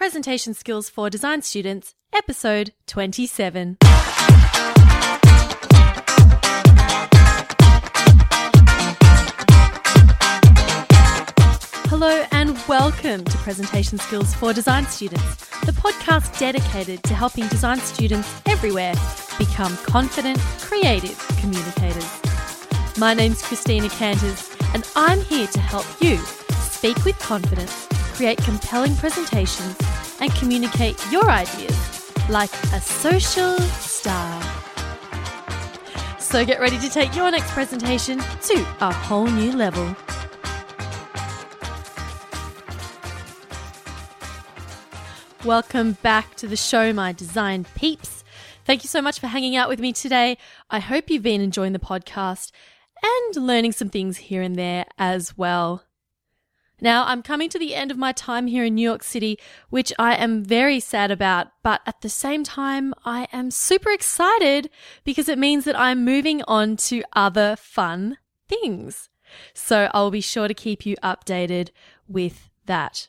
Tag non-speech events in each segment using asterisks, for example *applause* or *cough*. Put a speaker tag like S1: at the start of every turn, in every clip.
S1: Presentation Skills for Design Students, Episode 27. Hello and welcome to Presentation Skills for Design Students, the podcast dedicated to helping design students everywhere become confident, creative communicators. My name's Christina Canters, and I'm here to help you speak with confidence, create compelling presentations, and communicate your ideas like a social star. So get ready to take your next presentation to a whole new level. Welcome back to the show, my design peeps. Thank you so much for hanging out with me today. I hope you've been enjoying the podcast and learning some things here and there as well. Now, I'm coming to the end of my time here in New York City, which I am very sad about, but at the same time, I am super excited because it means that I'm moving on to other fun things. So I'll be sure to keep you updated with that.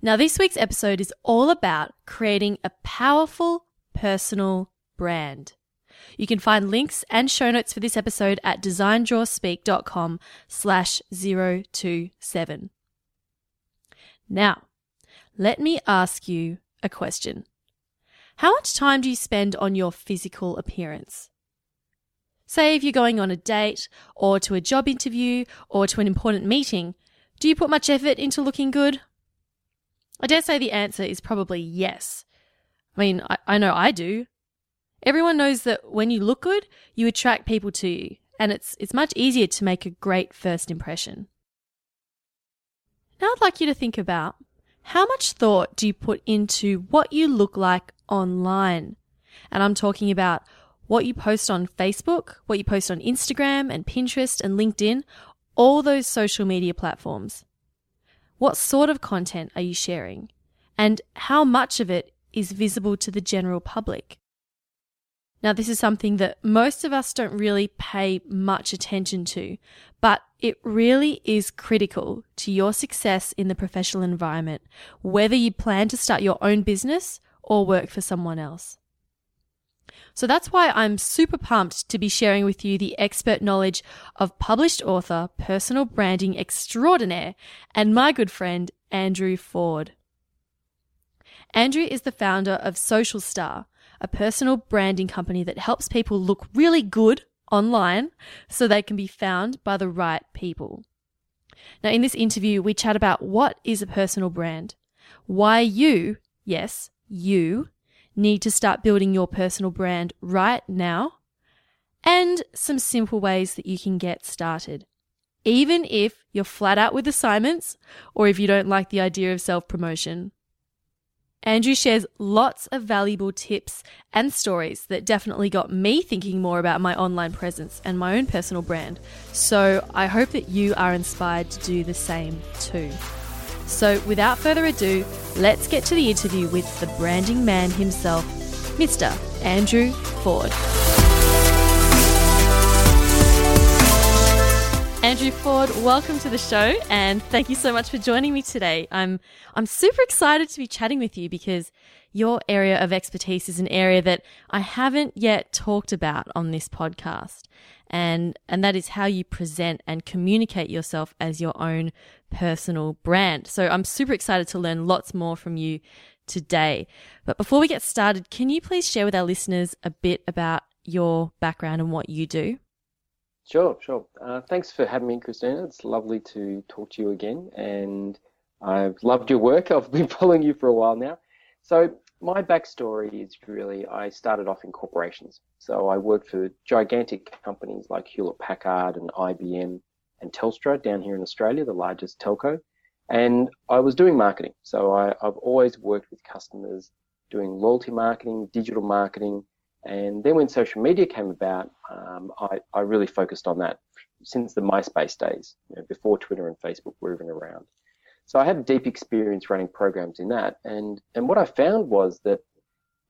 S1: Now, this week's episode is all about creating a powerful personal brand. You can find links and show notes for this episode at designdrawspeak.com slash 027. Now, let me ask you a question. How much time do you spend on your physical appearance? Say if you're going on a date or to a job interview or to an important meeting, do you put much effort into looking good? I dare say the answer is probably yes. I mean, I, I know I do. Everyone knows that when you look good, you attract people to you, and it's, it's much easier to make a great first impression. Now I'd like you to think about how much thought do you put into what you look like online? And I'm talking about what you post on Facebook, what you post on Instagram and Pinterest and LinkedIn, all those social media platforms. What sort of content are you sharing? And how much of it is visible to the general public? Now, this is something that most of us don't really pay much attention to, but it really is critical to your success in the professional environment, whether you plan to start your own business or work for someone else. So that's why I'm super pumped to be sharing with you the expert knowledge of published author, personal branding extraordinaire, and my good friend, Andrew Ford. Andrew is the founder of Social Star, a personal branding company that helps people look really good online so they can be found by the right people. Now, in this interview, we chat about what is a personal brand, why you, yes, you, need to start building your personal brand right now, and some simple ways that you can get started. Even if you're flat out with assignments or if you don't like the idea of self promotion. Andrew shares lots of valuable tips and stories that definitely got me thinking more about my online presence and my own personal brand. So I hope that you are inspired to do the same too. So, without further ado, let's get to the interview with the branding man himself, Mr. Andrew Ford. Andrew Ford, welcome to the show and thank you so much for joining me today. I'm I'm super excited to be chatting with you because your area of expertise is an area that I haven't yet talked about on this podcast. And and that is how you present and communicate yourself as your own personal brand. So I'm super excited to learn lots more from you today. But before we get started, can you please share with our listeners a bit about your background and what you do?
S2: Sure, sure. Uh, thanks for having me, Christina. It's lovely to talk to you again, and I've loved your work. *laughs* I've been following you for a while now. So my backstory is really I started off in corporations. So I worked for gigantic companies like Hewlett Packard and IBM and Telstra down here in Australia, the largest telco. And I was doing marketing. So I, have always worked with customers doing loyalty marketing, digital marketing. And then when social media came about, um, I, I, really focused on that since the MySpace days, you know, before Twitter and Facebook were even around. So I had deep experience running programs in that. And, and what I found was that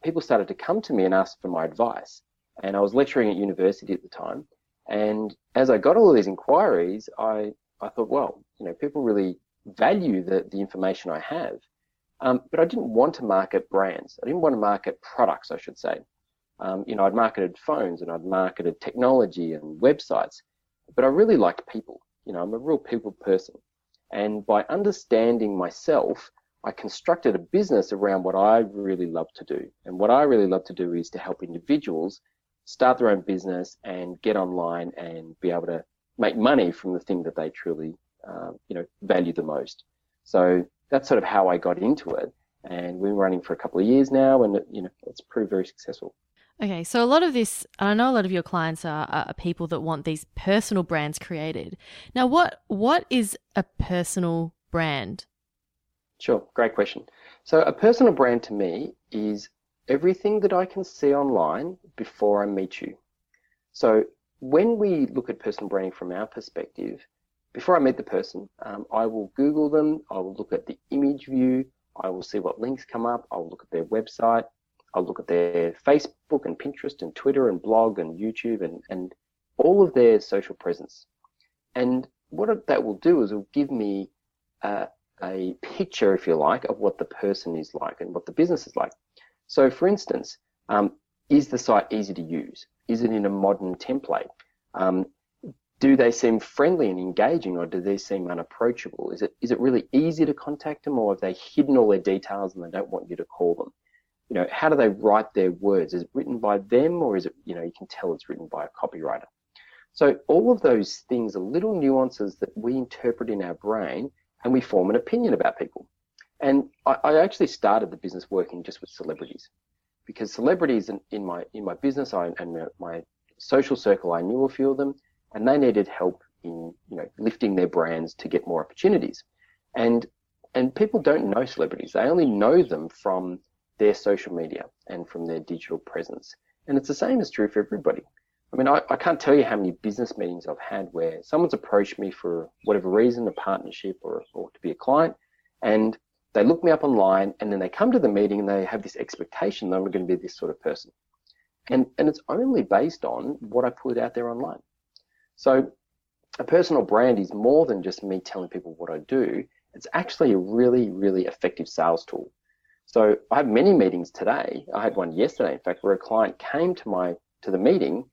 S2: people started to come to me and ask for my advice. And I was lecturing at university at the time. And as I got all of these inquiries, I, I thought, well, you know, people really value the, the information I have. Um, but I didn't want to market brands. I didn't want to market products, I should say. Um, you know, I'd marketed phones and I'd marketed technology and websites, but I really liked people. You know, I'm a real people person. And by understanding myself, I constructed a business around what I really love to do. And what I really love to do is to help individuals start their own business and get online and be able to make money from the thing that they truly, uh, you know, value the most. So that's sort of how I got into it. And we've been running for a couple of years now, and you know, it's proved very successful.
S1: Okay, so a lot of this, I know a lot of your clients are, are, people that want these personal brands created. Now, what what is a personal brand?
S2: Sure, great question. So, a personal brand to me is everything that I can see online before I meet you. So, when we look at personal branding from our perspective, before I meet the person, um, I will Google them, I will look at the image view, I will see what links come up, I'll look at their website, I'll look at their Facebook and Pinterest and Twitter and blog and YouTube and, and all of their social presence. And what that will do is it will give me uh, a picture, if you like, of what the person is like and what the business is like. So, for instance, um, is the site easy to use? Is it in a modern template? Um, do they seem friendly and engaging, or do they seem unapproachable? Is it is it really easy to contact them, or have they hidden all their details and they don't want you to call them? You know, how do they write their words? Is it written by them, or is it you know you can tell it's written by a copywriter? So all of those things are little nuances that we interpret in our brain and we form an opinion about people. And I, I actually started the business working just with celebrities because celebrities in, in my in my business I, and my social circle, I knew a few of them, and they needed help in you know lifting their brands to get more opportunities. And and people don't know celebrities; they only know them from their social media and from their digital presence. And it's the same is true for everybody. I mean, I, I can't tell you how many business meetings I've had where someone's approached me for whatever reason, a partnership or, or to be a client, and they look me up online and then they come to the meeting and they have this expectation that I'm going to be this sort of person. And, and it's only based on what I put out there online. So a personal brand is more than just me telling people what I do. It's actually a really, really effective sales tool. So I have many meetings today. I had one yesterday, in fact, where a client came to my to the meeting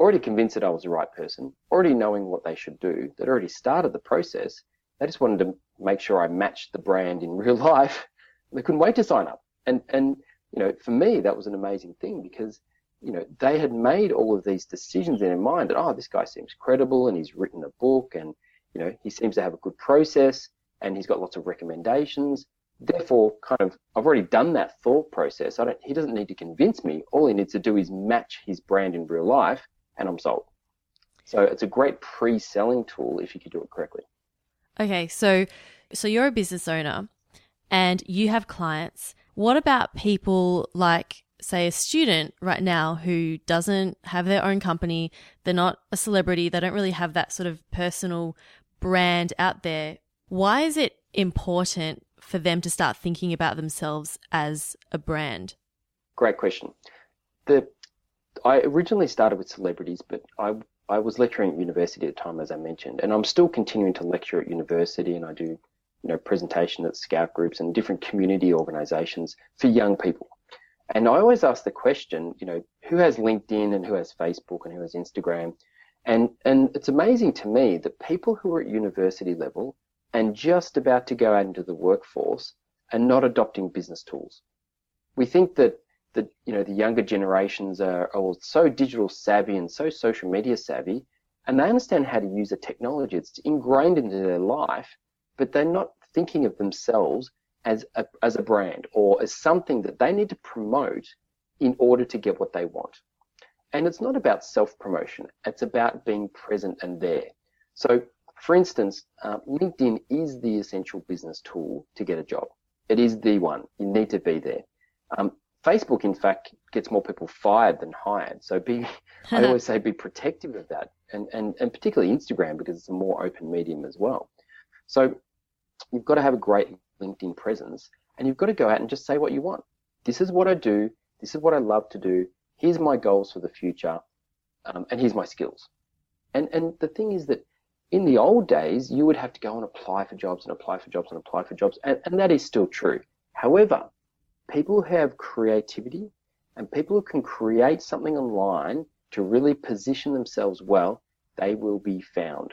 S2: already convinced that I was the right person, already knowing what they should do, that already started the process. They just wanted to make sure I matched the brand in *laughs* real life. They couldn't wait to sign up. And, and, you know, for me, that was an amazing thing because, you know, they had made all of these decisions in their mind that, oh, this guy seems credible and he's written a book and, you know, he seems to have a good process and he's got lots of recommendations. Therefore, kind of, I've already done that thought process. I don't, he doesn't need to convince me. All he needs to do is match his brand in real life and I'm sold. So it's a great pre-selling tool if you can do it correctly.
S1: Okay, so so you're a business owner and you have clients. What about people like say a student right now who doesn't have their own company, they're not a celebrity, they don't really have that sort of personal brand out there. Why is it important for them to start thinking about themselves as a brand?
S2: Great question. The I originally started with celebrities, but I I was lecturing at university at the time, as I mentioned, and I'm still continuing to lecture at university, and I do you know presentation at scout groups and different community organisations for young people. And I always ask the question, you know, who has LinkedIn and who has Facebook and who has Instagram? And and it's amazing to me that people who are at university level and just about to go out into the workforce and not adopting business tools. We think that the you know the younger generations are, are so digital savvy and so social media savvy, and they understand how to use a technology. It's ingrained into their life, but they're not thinking of themselves as a, as a brand or as something that they need to promote in order to get what they want. And it's not about self promotion. It's about being present and there. So, for instance, uh, LinkedIn is the essential business tool to get a job. It is the one. You need to be there. Um, Facebook, in fact, gets more people fired than hired. So be, *laughs* I always say, be protective of that, and, and and particularly Instagram because it's a more open medium as well. So you've got to have a great LinkedIn presence, and you've got to go out and just say what you want. This is what I do. This is what I love to do. Here's my goals for the future, um, and here's my skills. And and the thing is that in the old days, you would have to go and apply for jobs and apply for jobs and apply for jobs, and, and that is still true. However, people who have creativity and people who can create something online to really position themselves well, they will be found.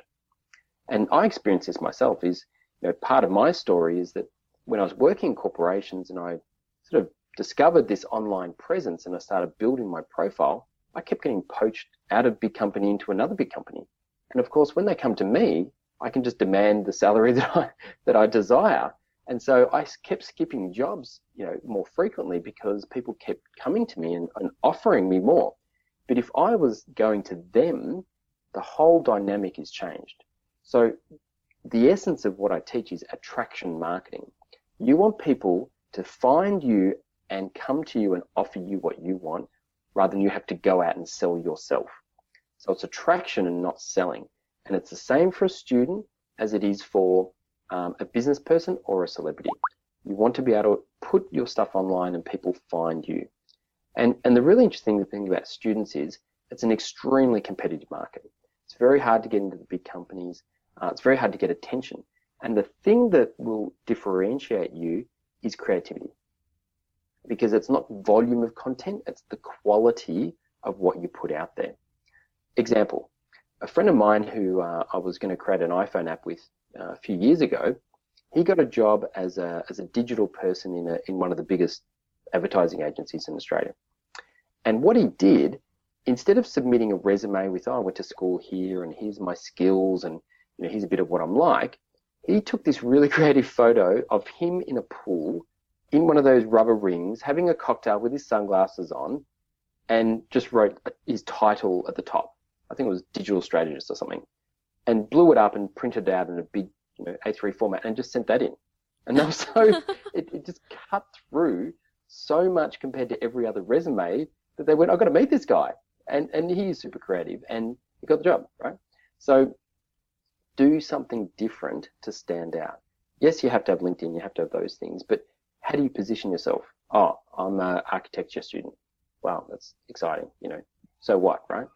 S2: And I experienced this myself is, you know, part of my story is that when I was working in corporations and I sort of discovered this online presence and I started building my profile, I kept getting poached out of big company into another big company. And of course, when they come to me, I can just demand the salary *laughs* that I, that I desire. And so I kept skipping jobs, you know, more frequently because people kept coming to me and, and offering me more. But if I was going to them, the whole dynamic is changed. So the essence of what I teach is attraction marketing. You want people to find you and come to you and offer you what you want rather than you have to go out and sell yourself. So it's attraction and not selling. And it's the same for a student as it is for um, a business person or a celebrity. You want to be able to put your stuff online and people find you. And, and the really interesting thing about students is it's an extremely competitive market. It's very hard to get into the big companies. Uh, it's very hard to get attention. And the thing that will differentiate you is creativity. Because it's not volume of content, it's the quality of what you put out there. Example, a friend of mine who uh, I was going to create an iPhone app with uh, a few years ago, he got a job as a, as a digital person in, a, in one of the biggest advertising agencies in Australia. And what he did, instead of submitting a resume with, oh, I went to school here and here's my skills and you know, here's a bit of what I'm like, he took this really *laughs* creative photo of him in a pool in one of those rubber rings, having a cocktail with his sunglasses on, and just wrote his title at the top. I think it was digital strategist or something, and blew it up and printed it out in a big you know, A3 format and just sent that in. And that was *laughs* so, it, it just cut through so much compared to every other resume that they went, I've got to meet this guy. And, and he's super creative and he got the job, right? So do something different to stand out. Yes, you have to have LinkedIn, you have to have those things, but how do you position yourself? Oh, I'm an architecture student. Wow, that's exciting, you know. So what, right?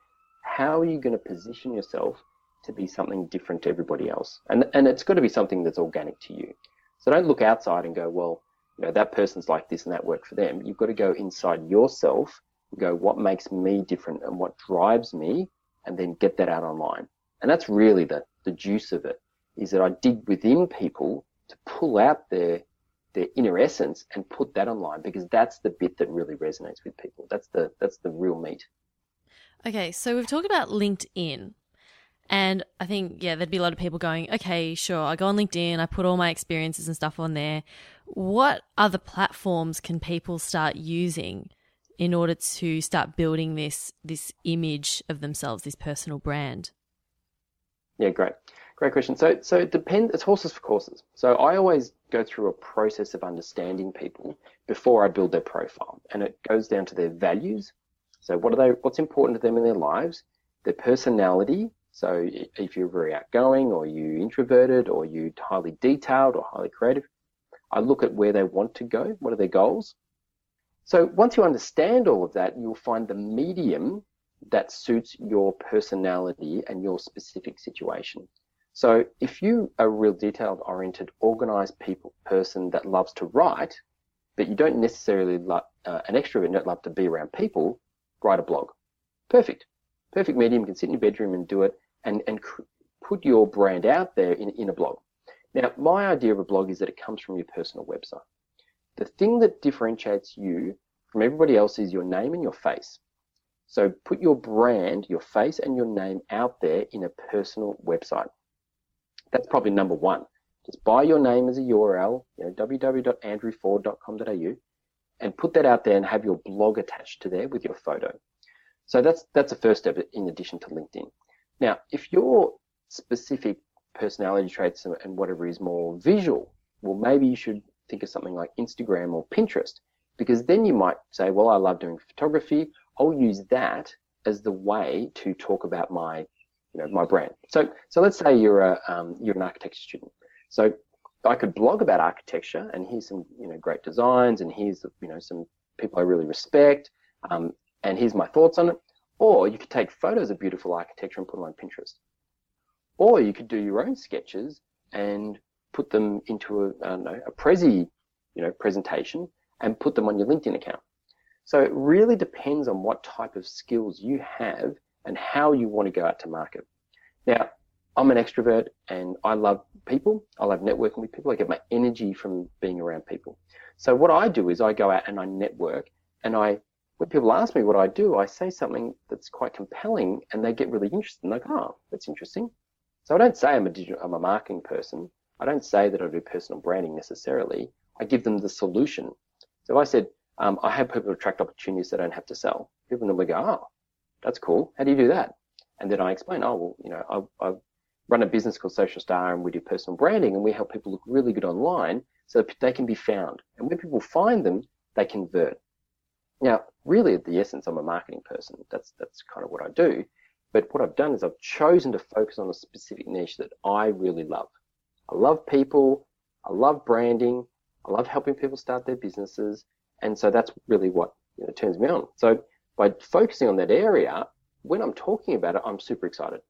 S2: How are you going to position yourself to be something different to everybody else? And, and it's got to be something that's organic to you. So don't look outside and go, well, you know, that person's like this and that worked for them. You've got to go inside yourself and go, what makes me different and what drives me? And then get that out online. And that's really the, the juice of it is that I dig within people to pull out their, their inner essence and put that online because that's the bit that really resonates with people. That's the, that's the real meat.
S1: Okay, so we've talked about LinkedIn. And I think, yeah, there'd be a lot of people going, okay, sure, I go on LinkedIn, I put all my experiences and stuff on there. What other platforms can people start using in order to start building this this image of themselves, this personal brand?
S2: Yeah, great. Great question. So so it depends it's horses for courses. So I always go through a process of understanding people before I build their profile. And it goes down to their values, so what are they? What's important to them in their lives? Their personality. So if you're very outgoing, or you introverted, or you highly detailed, or highly creative, I look at where they want to go. What are their goals? So once you understand all of that, you'll find the medium that suits your personality and your specific situation. So if you are a real detailed oriented, organized people person that loves to write, but you don't necessarily love uh, an extrovert, don't love to be around people, write a blog. Perfect. Perfect medium. You can sit in your bedroom and do it and, and put your brand out there in, in a blog. Now, my idea of a blog is that it comes from your personal website. The thing that differentiates you from everybody else is your name and your face. So put your brand, your face and your name out there in a personal website. That's probably number one. Just buy your name as a URL, you know, www.andrewford.com.au, and put that out there and have your blog attached to there with your photo. So that's that's the first step in addition to LinkedIn. Now, if your specific personality traits and whatever is more visual, well, maybe you should think of something like Instagram or Pinterest, because then you might say, well, I love doing photography. I'll use that as the way to talk about my, you know, my brand. So, so let's say you're a, um, you're an architecture student. So I could blog about architecture and here's some, you know, great designs and here's, you know, some people I really respect. Um, and here's my thoughts on it. Or you could take photos of beautiful architecture and put them on Pinterest. Or you could do your own sketches and put them into a, I don't know, a Prezi you know, presentation and put them on your LinkedIn account. So it really depends on what type of skills you have and how you want to go out to market. Now, I'm an extrovert and I love people. I love networking with people. I get my energy from being around people. So what I do is I go out and I network and I, when people ask me what I do, I say something that's quite compelling and they get really interested and go, oh, that's interesting. So I don't say I'm a digital, I'm a marketing person. I don't say that I do personal branding necessarily. I give them the solution. So if I said, um, I help people attract opportunities they don't have to sell. People normally go, oh, that's cool. How do you do that? And then I explain, oh, well, you know, I, I run a business called Social Star and we do personal branding and we help people look really good online so that they can be found. And when people find them, they convert. Now, really at the essence, I'm a marketing person. That's, that's kind of what I do. But what I've done is I've chosen to focus on a specific niche that I really love. I love people. I love branding. I love helping people start their businesses. And so that's really what you know, turns me on. So by focusing on that area, when I'm talking about it, I'm super excited.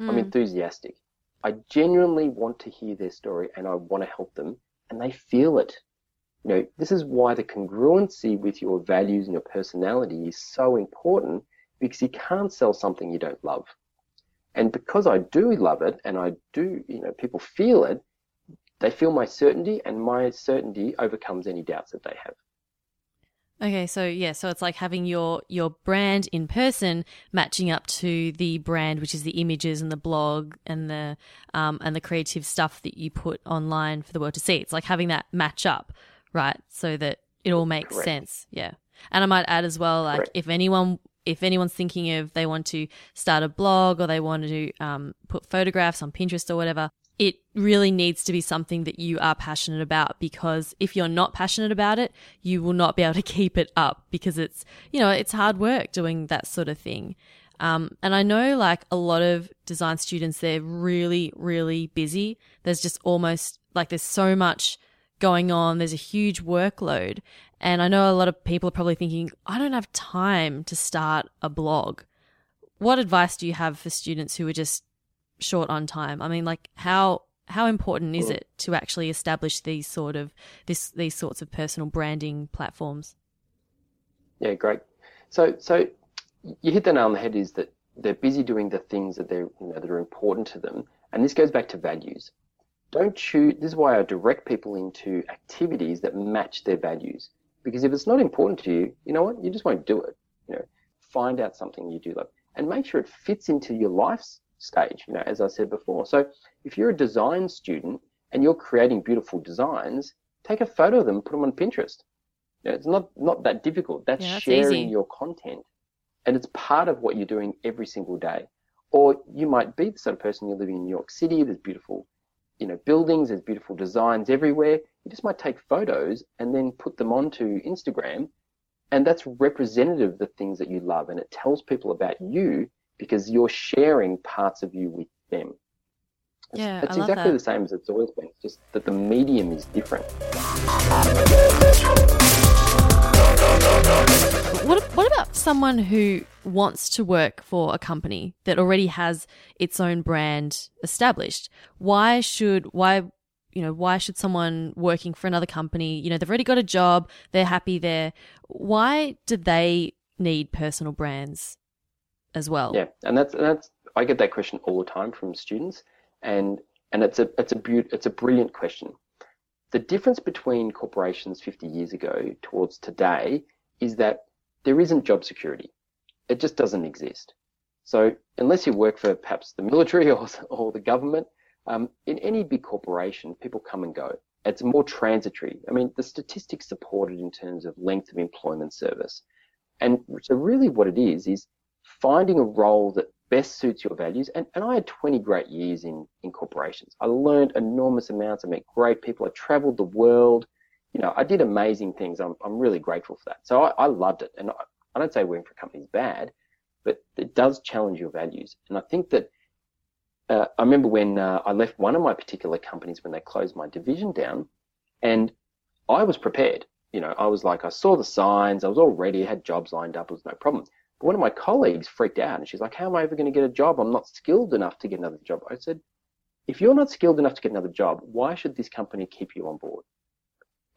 S2: Mm. I'm enthusiastic. I genuinely want to hear their story and I want to help them and they feel it. You know, this is why the congruency with your values and your personality is so important because you can't sell something you don't love. And because I do love it and I do, you know, people feel it, they feel my certainty and my certainty overcomes any doubts that they have.
S1: Okay, so yeah, so it's like having your your brand in person matching up to the brand, which is the images and the blog and the um, and the creative stuff that you put online for the world to see. It's like having that match up, right? So that it all makes Correct. sense. Yeah, and I might add as well, like Correct. if anyone if anyone's thinking of they want to start a blog or they want to um, put photographs on Pinterest or whatever, it really needs to be something that you are passionate about because if you're not passionate about it, you will not be able to *laughs* keep it up because it's, you know, it's hard work doing that sort of thing. Um, and I know like a lot of design students, they're really, really busy. There's just almost like there's so much going on. There's a huge workload. And I know a lot of people are probably thinking, I don't have time to start a blog. What advice do you have for students who are just short on time? I mean, like how how important is it to actually establish these sort of this these sorts of personal branding platforms?
S2: Yeah, great. So so you hit the nail on the head is that they're busy doing the things that they're you know that are important to them, and this goes back to values. Don't choose. This is why I direct people into activities that match their values. Because if it's not important to you, you know what? You just won't do it. You know, find out something you do love and make sure it fits into your life's stage, you know, as I said before. So if you're a design student and you're creating beautiful designs, take a photo of them, put them on Pinterest. You know, it's not, not that difficult. That's, yeah, that's sharing easy. your content. And it's part of what you're doing every single day. Or you might be the sort of person you're living in New York City. There's beautiful, you know, buildings. There's beautiful designs everywhere. You just might take photos and then put them onto Instagram. And that's representative of the things that you love. And it tells people about you because you're sharing parts of you with them.
S1: It's, yeah,
S2: it's exactly
S1: that.
S2: the same as it's always been, just that the medium is different.
S1: What, what about someone who wants to work for a company that already has its own brand established? Why should, why, you know, why should someone working for another company, you know, they've already got a job, they're happy there. Why do they need personal brands? As well.
S2: Yeah, and that's that's I get that question all the time from students, and and it's a it's a be- it's a brilliant question. The difference between corporations 50 years ago towards today is that there isn't job security. It just doesn't exist. So unless you work for perhaps the military *laughs* or, or the government, um, in any big corporation, people come and go. It's more transitory. I mean, the statistics support it in terms of length of employment service. And so really what it is, is finding a role that best suits your values. And, and I had 20 great years in, in corporations. I learned enormous amounts. I met great people. I traveled the world. You know, I did amazing things. I'm, I'm really grateful for that. So I, I loved it. And I, I don't say working for a company is bad, but it does challenge your values. And I think that uh, I remember when uh, I left one of my particular companies when they closed my division down, and I was prepared. You know, I was like, I saw the signs, I was all ready, had jobs lined up, it was no problem. But one of my colleagues freaked out and she's like, How am I ever going to get a job? I'm not skilled enough to get another job. I said, If you're not skilled enough to get another job, why should this company keep you on board?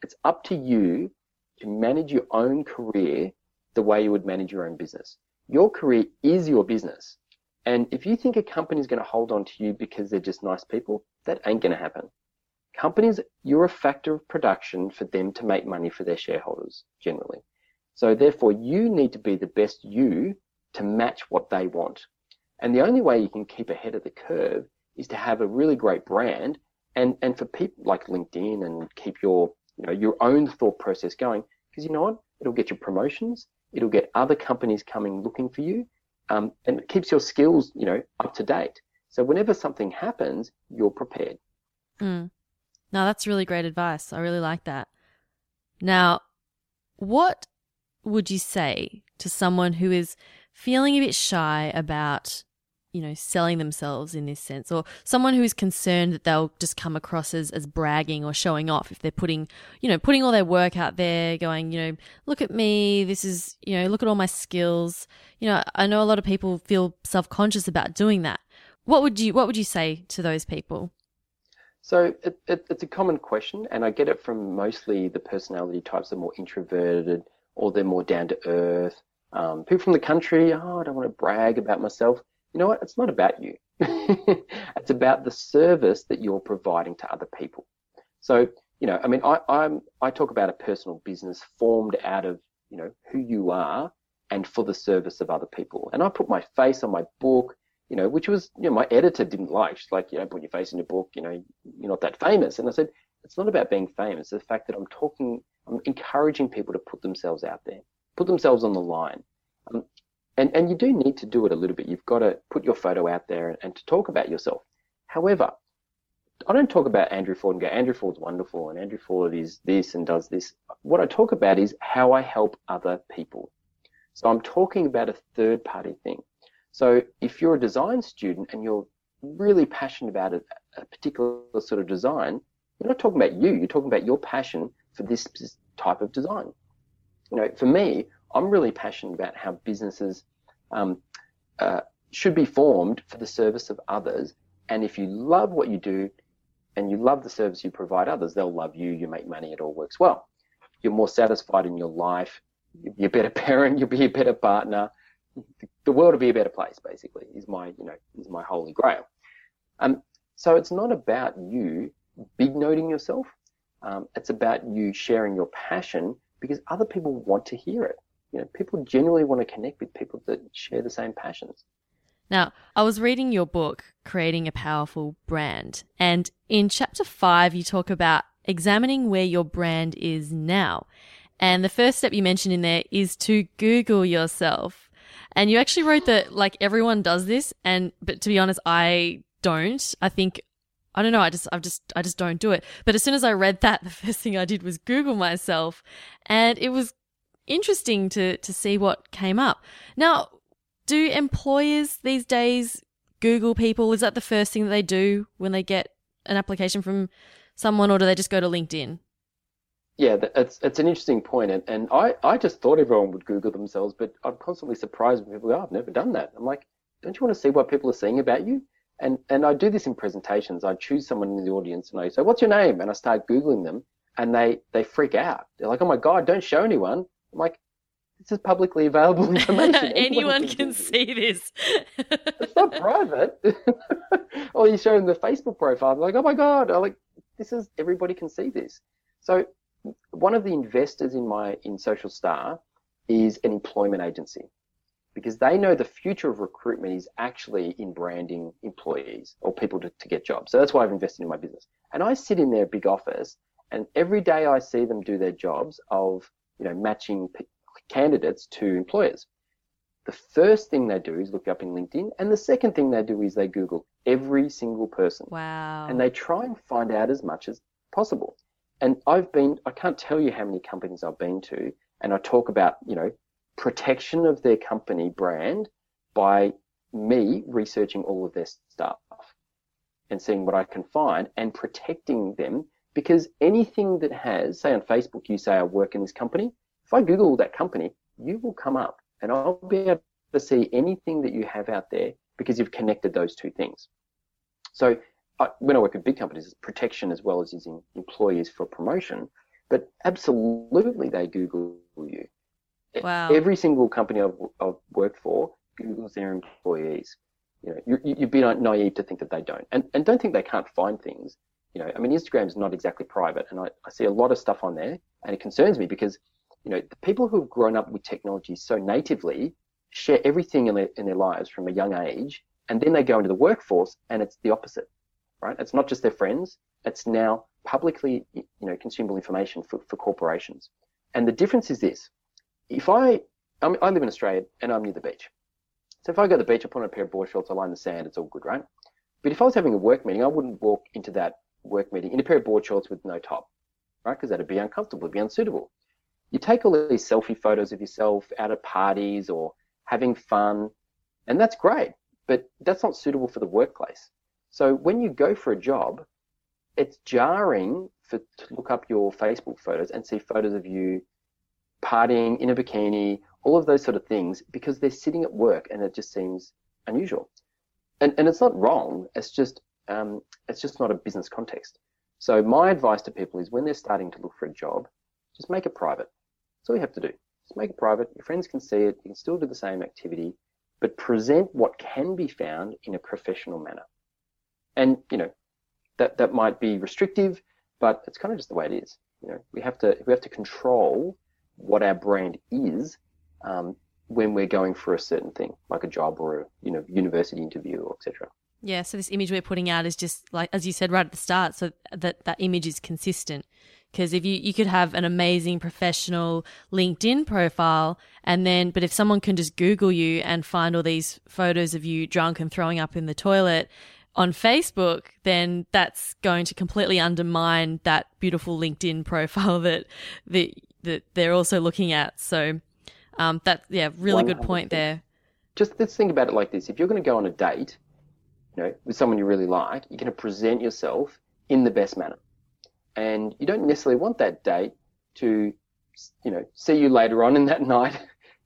S2: It's up to you to manage your own career the way you would manage your own business. Your career is your business. And if you think a company is going to hold on to you because they're just nice people, that ain't going to happen. Companies, you're a factor of production for them to make money for their shareholders, generally. So therefore, you need to be the best you to match what they want. And the only way you can keep ahead of the curve is to have a really great brand and, and for people like LinkedIn and keep your, you know, your own thought process going. Because you know what? It'll get you promotions. It'll get other companies coming looking for you. Um, and it keeps your skills, you know, up to date. So whenever something happens, you're prepared.
S1: Mm. No, that's really great advice. I really like that. Now, what would you say to someone who is feeling a bit shy about, you know, selling themselves in this sense, or someone who is concerned that they'll just come across as, as bragging or showing off if they're putting, you know, putting all their work out there, going, you know, look at me, this is, you know, look at all my skills. You know, I know a lot of people feel self conscious about doing that. What would you What would you say to those people?
S2: So it, it, it's a common question, and I get it from mostly the personality types are more introverted or they're more down to earth. Um, people from the country, oh, I don't want to brag about myself. You know what? It's not about you. *laughs* it's about the service that you're providing to other people. So, you know, I mean, I, I'm, I talk about a personal business formed out of, you know, who you are and for the service of other people. And I put my face on my book, you know, which was, you know, my editor didn't like. She's like, you know, put your face in your book, you know, you're not that famous. And I said, it's not about being famous. It's the fact that I'm talking I'm encouraging people to put themselves out there, put themselves on the line. Um, and, and you do need to do it a little bit. You've got to put your photo out there and, to talk about yourself. However, I don't talk about Andrew Ford and go, Andrew Ford's wonderful and Andrew Ford is this and does this. What I talk about is how I help other people. So I'm talking about a third party thing. So if you're a design student and you're really passionate about a, a particular sort of design, you're not talking about you, you're talking about your passion for this type of design. You know, for me, I'm really passionate about how businesses um, uh, should be formed for the service of others. And if you love what you do and you love the service you provide others, they'll love you. You make money. It all works well. You're more satisfied in your life. You're a better *laughs* parent. You'll be a better partner. The world will be a better place, basically, is my, you know, is my holy grail. Um, so it's not about you big noting yourself. Um, it's about you sharing your passion because other people want to hear it. You know, people generally want to connect with people that share the same passions.
S1: Now, I was reading your book, Creating a Powerful Brand, and in chapter five, you talk about examining where your brand is now. And the first step you mentioned in there is to Google yourself. And you actually wrote that like everyone does this. And, but to be honest, I don't. I think I don't know. I just, I just, I just don't do it. But as soon as I read that, *laughs* the first thing I did was Google myself and it was interesting to, to see what came up. Now, do employers these days Google people? Is that the first thing that they do when they get an application from someone or do they just go to LinkedIn?
S2: Yeah, it's it's an interesting point, and, and I, I just thought everyone would Google themselves, but I'm constantly surprised when people go, oh, I've never done that. I'm like, don't you want to see what people are saying about you? And, and I do this in presentations. I choose someone in the audience and I say, what's your name? And I start Googling them and they, they freak out. They're like, oh my God, don't show anyone. I'm like, this is publicly available *laughs* information. *laughs*
S1: anyone, anyone, can, see this.
S2: it's not private. *laughs* or you show them the Facebook profile. They're like, oh my God. I'm like, this is, everybody can see this. So one of the investors in my, in Social Star is an employment agency because they know the future of recruitment is actually in branding employees or people to, to get jobs. So that's why I've invested in my business. And I sit in their big office and every day I see them do their jobs of, you know, matching p- candidates to employers. The first thing they do is look up in LinkedIn. And the second thing they do is they Google every single person.
S1: Wow.
S2: And they try and find out as much as possible. And I've been, I can't tell you how many companies I've been to and I talk about, you know, protection of their company brand by me researching all of their stuff and seeing what I can find and protecting them because anything that has, say on Facebook, you say I work in this company. If I Google that company, you will come up and I'll be able to see anything that you have out there because you've connected those two things. So I, when I work with big companies, it's protection as well as using employees for promotion. but absolutely they Google you.
S1: Wow.
S2: Every single company I've, I've worked for Googles their employees. You know, you, you'd be naive to think that they don't, and and don't think they can't find things. You know, I mean, Instagram's not exactly private, and I, I see a lot of stuff on there, and it concerns me because, you know, the people who have grown up with technology so natively share everything in their in their lives from a young age, and then they go into the workforce, and it's the opposite, right? It's not just their friends; it's now publicly, you know, consumable information for, for corporations. And the difference is this: if I I, I live in Australia and I'm near the beach, so if I go to the beach, I put on a pair of board shorts, I in the sand, it's all good, right? But if I was having a work meeting, I wouldn't walk into that work meeting in a pair of board shorts with no top, right? Because that'd be uncomfortable, it'd be unsuitable. You take all these selfie photos of yourself out at parties or having fun, and that's great, but that's not suitable for the workplace. So when you go for a job, it's jarring for to look up your Facebook photos and see photos of you partying in a bikini, all of those sort of things, because they're sitting at work and it just seems unusual. And and it's not wrong. It's just um, it's just not a business context. So my advice to people is when they're starting to look for a job, just make it private. That's all you have to do. Just make it private. Your friends can see it. You can still do the same activity, but present what can be found in a professional manner. And you know, that that might be restrictive, but it's kind of just the way it is. You know, we have to we have to control what our brand is um, when we're going for a certain thing, like a job or a you know university interview, etc.
S1: Yeah, so this image we're putting out is just like as you said right at the start, so that that image is consistent. Because if you you could have an amazing professional LinkedIn profile, and then but if someone can just Google you and find all these photos of you drunk and throwing up in the toilet on Facebook, then that's going to completely undermine that beautiful LinkedIn *laughs* profile that that that they're also looking at. So um, that yeah, really good point there.
S2: Just let's think about it like this: if you're going to go on a date, you know, with someone you really like, you're going to present yourself in the best manner, and you don't necessarily want that date to, you know, see you later on in that *laughs* night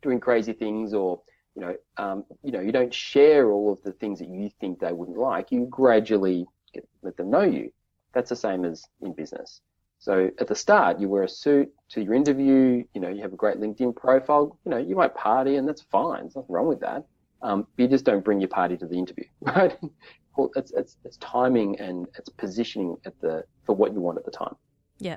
S2: doing crazy things or you know, um, you know, you don't share all of the things that you think they wouldn't like. You gradually get, let them know you. That's the same as in business. So at the start, you wear a suit to your interview. You know, you have a great LinkedIn profile. You know, you might party, and that's fine. There's nothing wrong with that. Um, but you just don't bring your party to the interview, *laughs* right? it's, it's it's timing and it's positioning at the for what you want at the time.
S1: Yeah.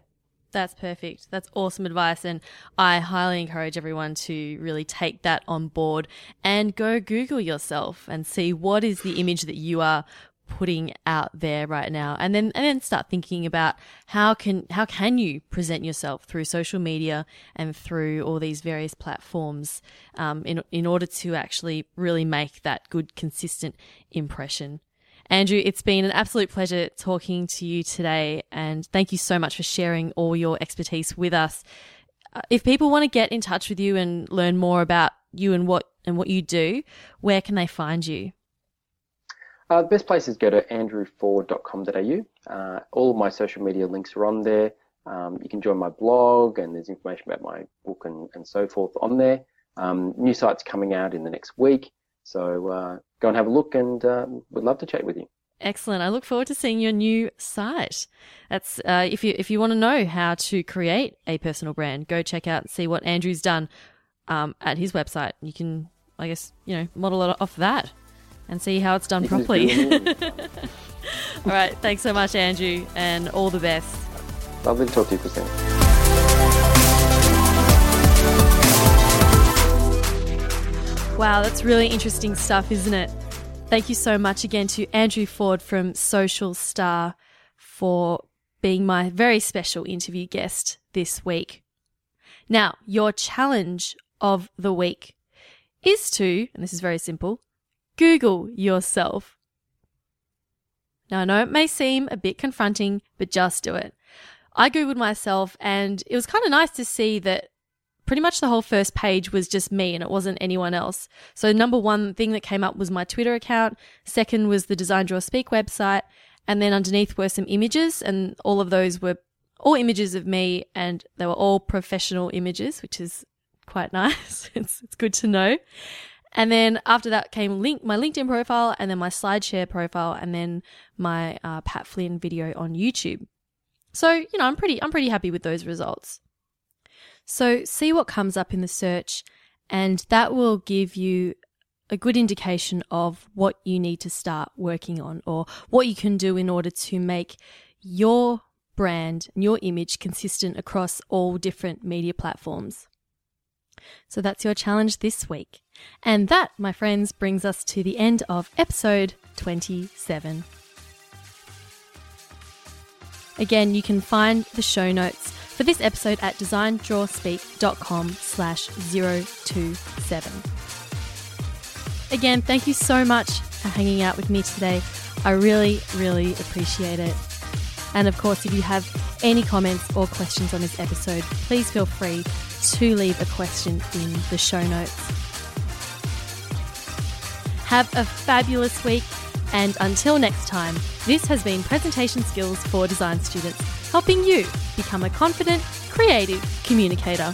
S1: That's perfect. That's awesome advice. And I highly encourage everyone to really take that on board and go Google yourself and see what is the image that you are putting out there right now and then and then start thinking about how can how can you present yourself through social media and through all these various platforms um, in in order to actually really make that good consistent impression Andrew, it's been an absolute pleasure talking to you today, and thank you so much for sharing all your expertise with us. Uh, if people want to get in touch with you and learn more about you and what and what you do, where can they find you?
S2: Uh, the best place is go to andrewford.com.au. Uh, all of my social media links are on there. Um, you can join my blog, and there's information about my book and, and so forth on there. Um, new sites coming out in the next week. So uh, go and have a look, and um, we'd love to chat with you.
S1: Excellent. I look forward to seeing your new site. That's uh, if you if you want to know how to create a personal brand, go check out and see what Andrew's done um, at his website. You can, I guess, you know, model it off that and see how it's done properly. *laughs* all right. Thanks so much, Andrew, and all the best.
S2: Lovely to talk to you, Christine.
S1: Wow, that's really interesting stuff, isn't it? Thank you so much again to Andrew Ford from Social Star for being my very special interview guest this week. Now, your challenge of the week is to, and this is very simple, Google yourself. Now, I know it may seem a bit confronting, but just do it. I Googled myself and it was kind of nice to see that pretty much the whole first page was just me and it wasn't anyone else. So number one thing that came up was my Twitter account. Second was the Design Draw Speak website. And then underneath were some images and all of those were all images of me and they were all professional images, which is quite *laughs* nice. it's, it's good to know. And then after that came link my LinkedIn profile and then my SlideShare profile and then my uh, Pat Flynn video on YouTube. So, you know, I'm pretty I'm pretty happy with those results. So, see what comes up in the search and that will give you a good indication of what you need to start working on or what you can do in order to make your brand and your image consistent across all different media platforms. So that's your challenge this week. And that, my friends, brings us to the end of episode 27. Again, you can find the show notes for this episode at designdrawspeak.com slash 027. Again, thank you so much for hanging out with me today. I really, really appreciate it. And of course, if you have any comments or questions on this episode, please feel free to leave a question in the show notes. Have a fabulous week, and until next time, this has been Presentation Skills for Design Students, helping you become a confident, creative communicator.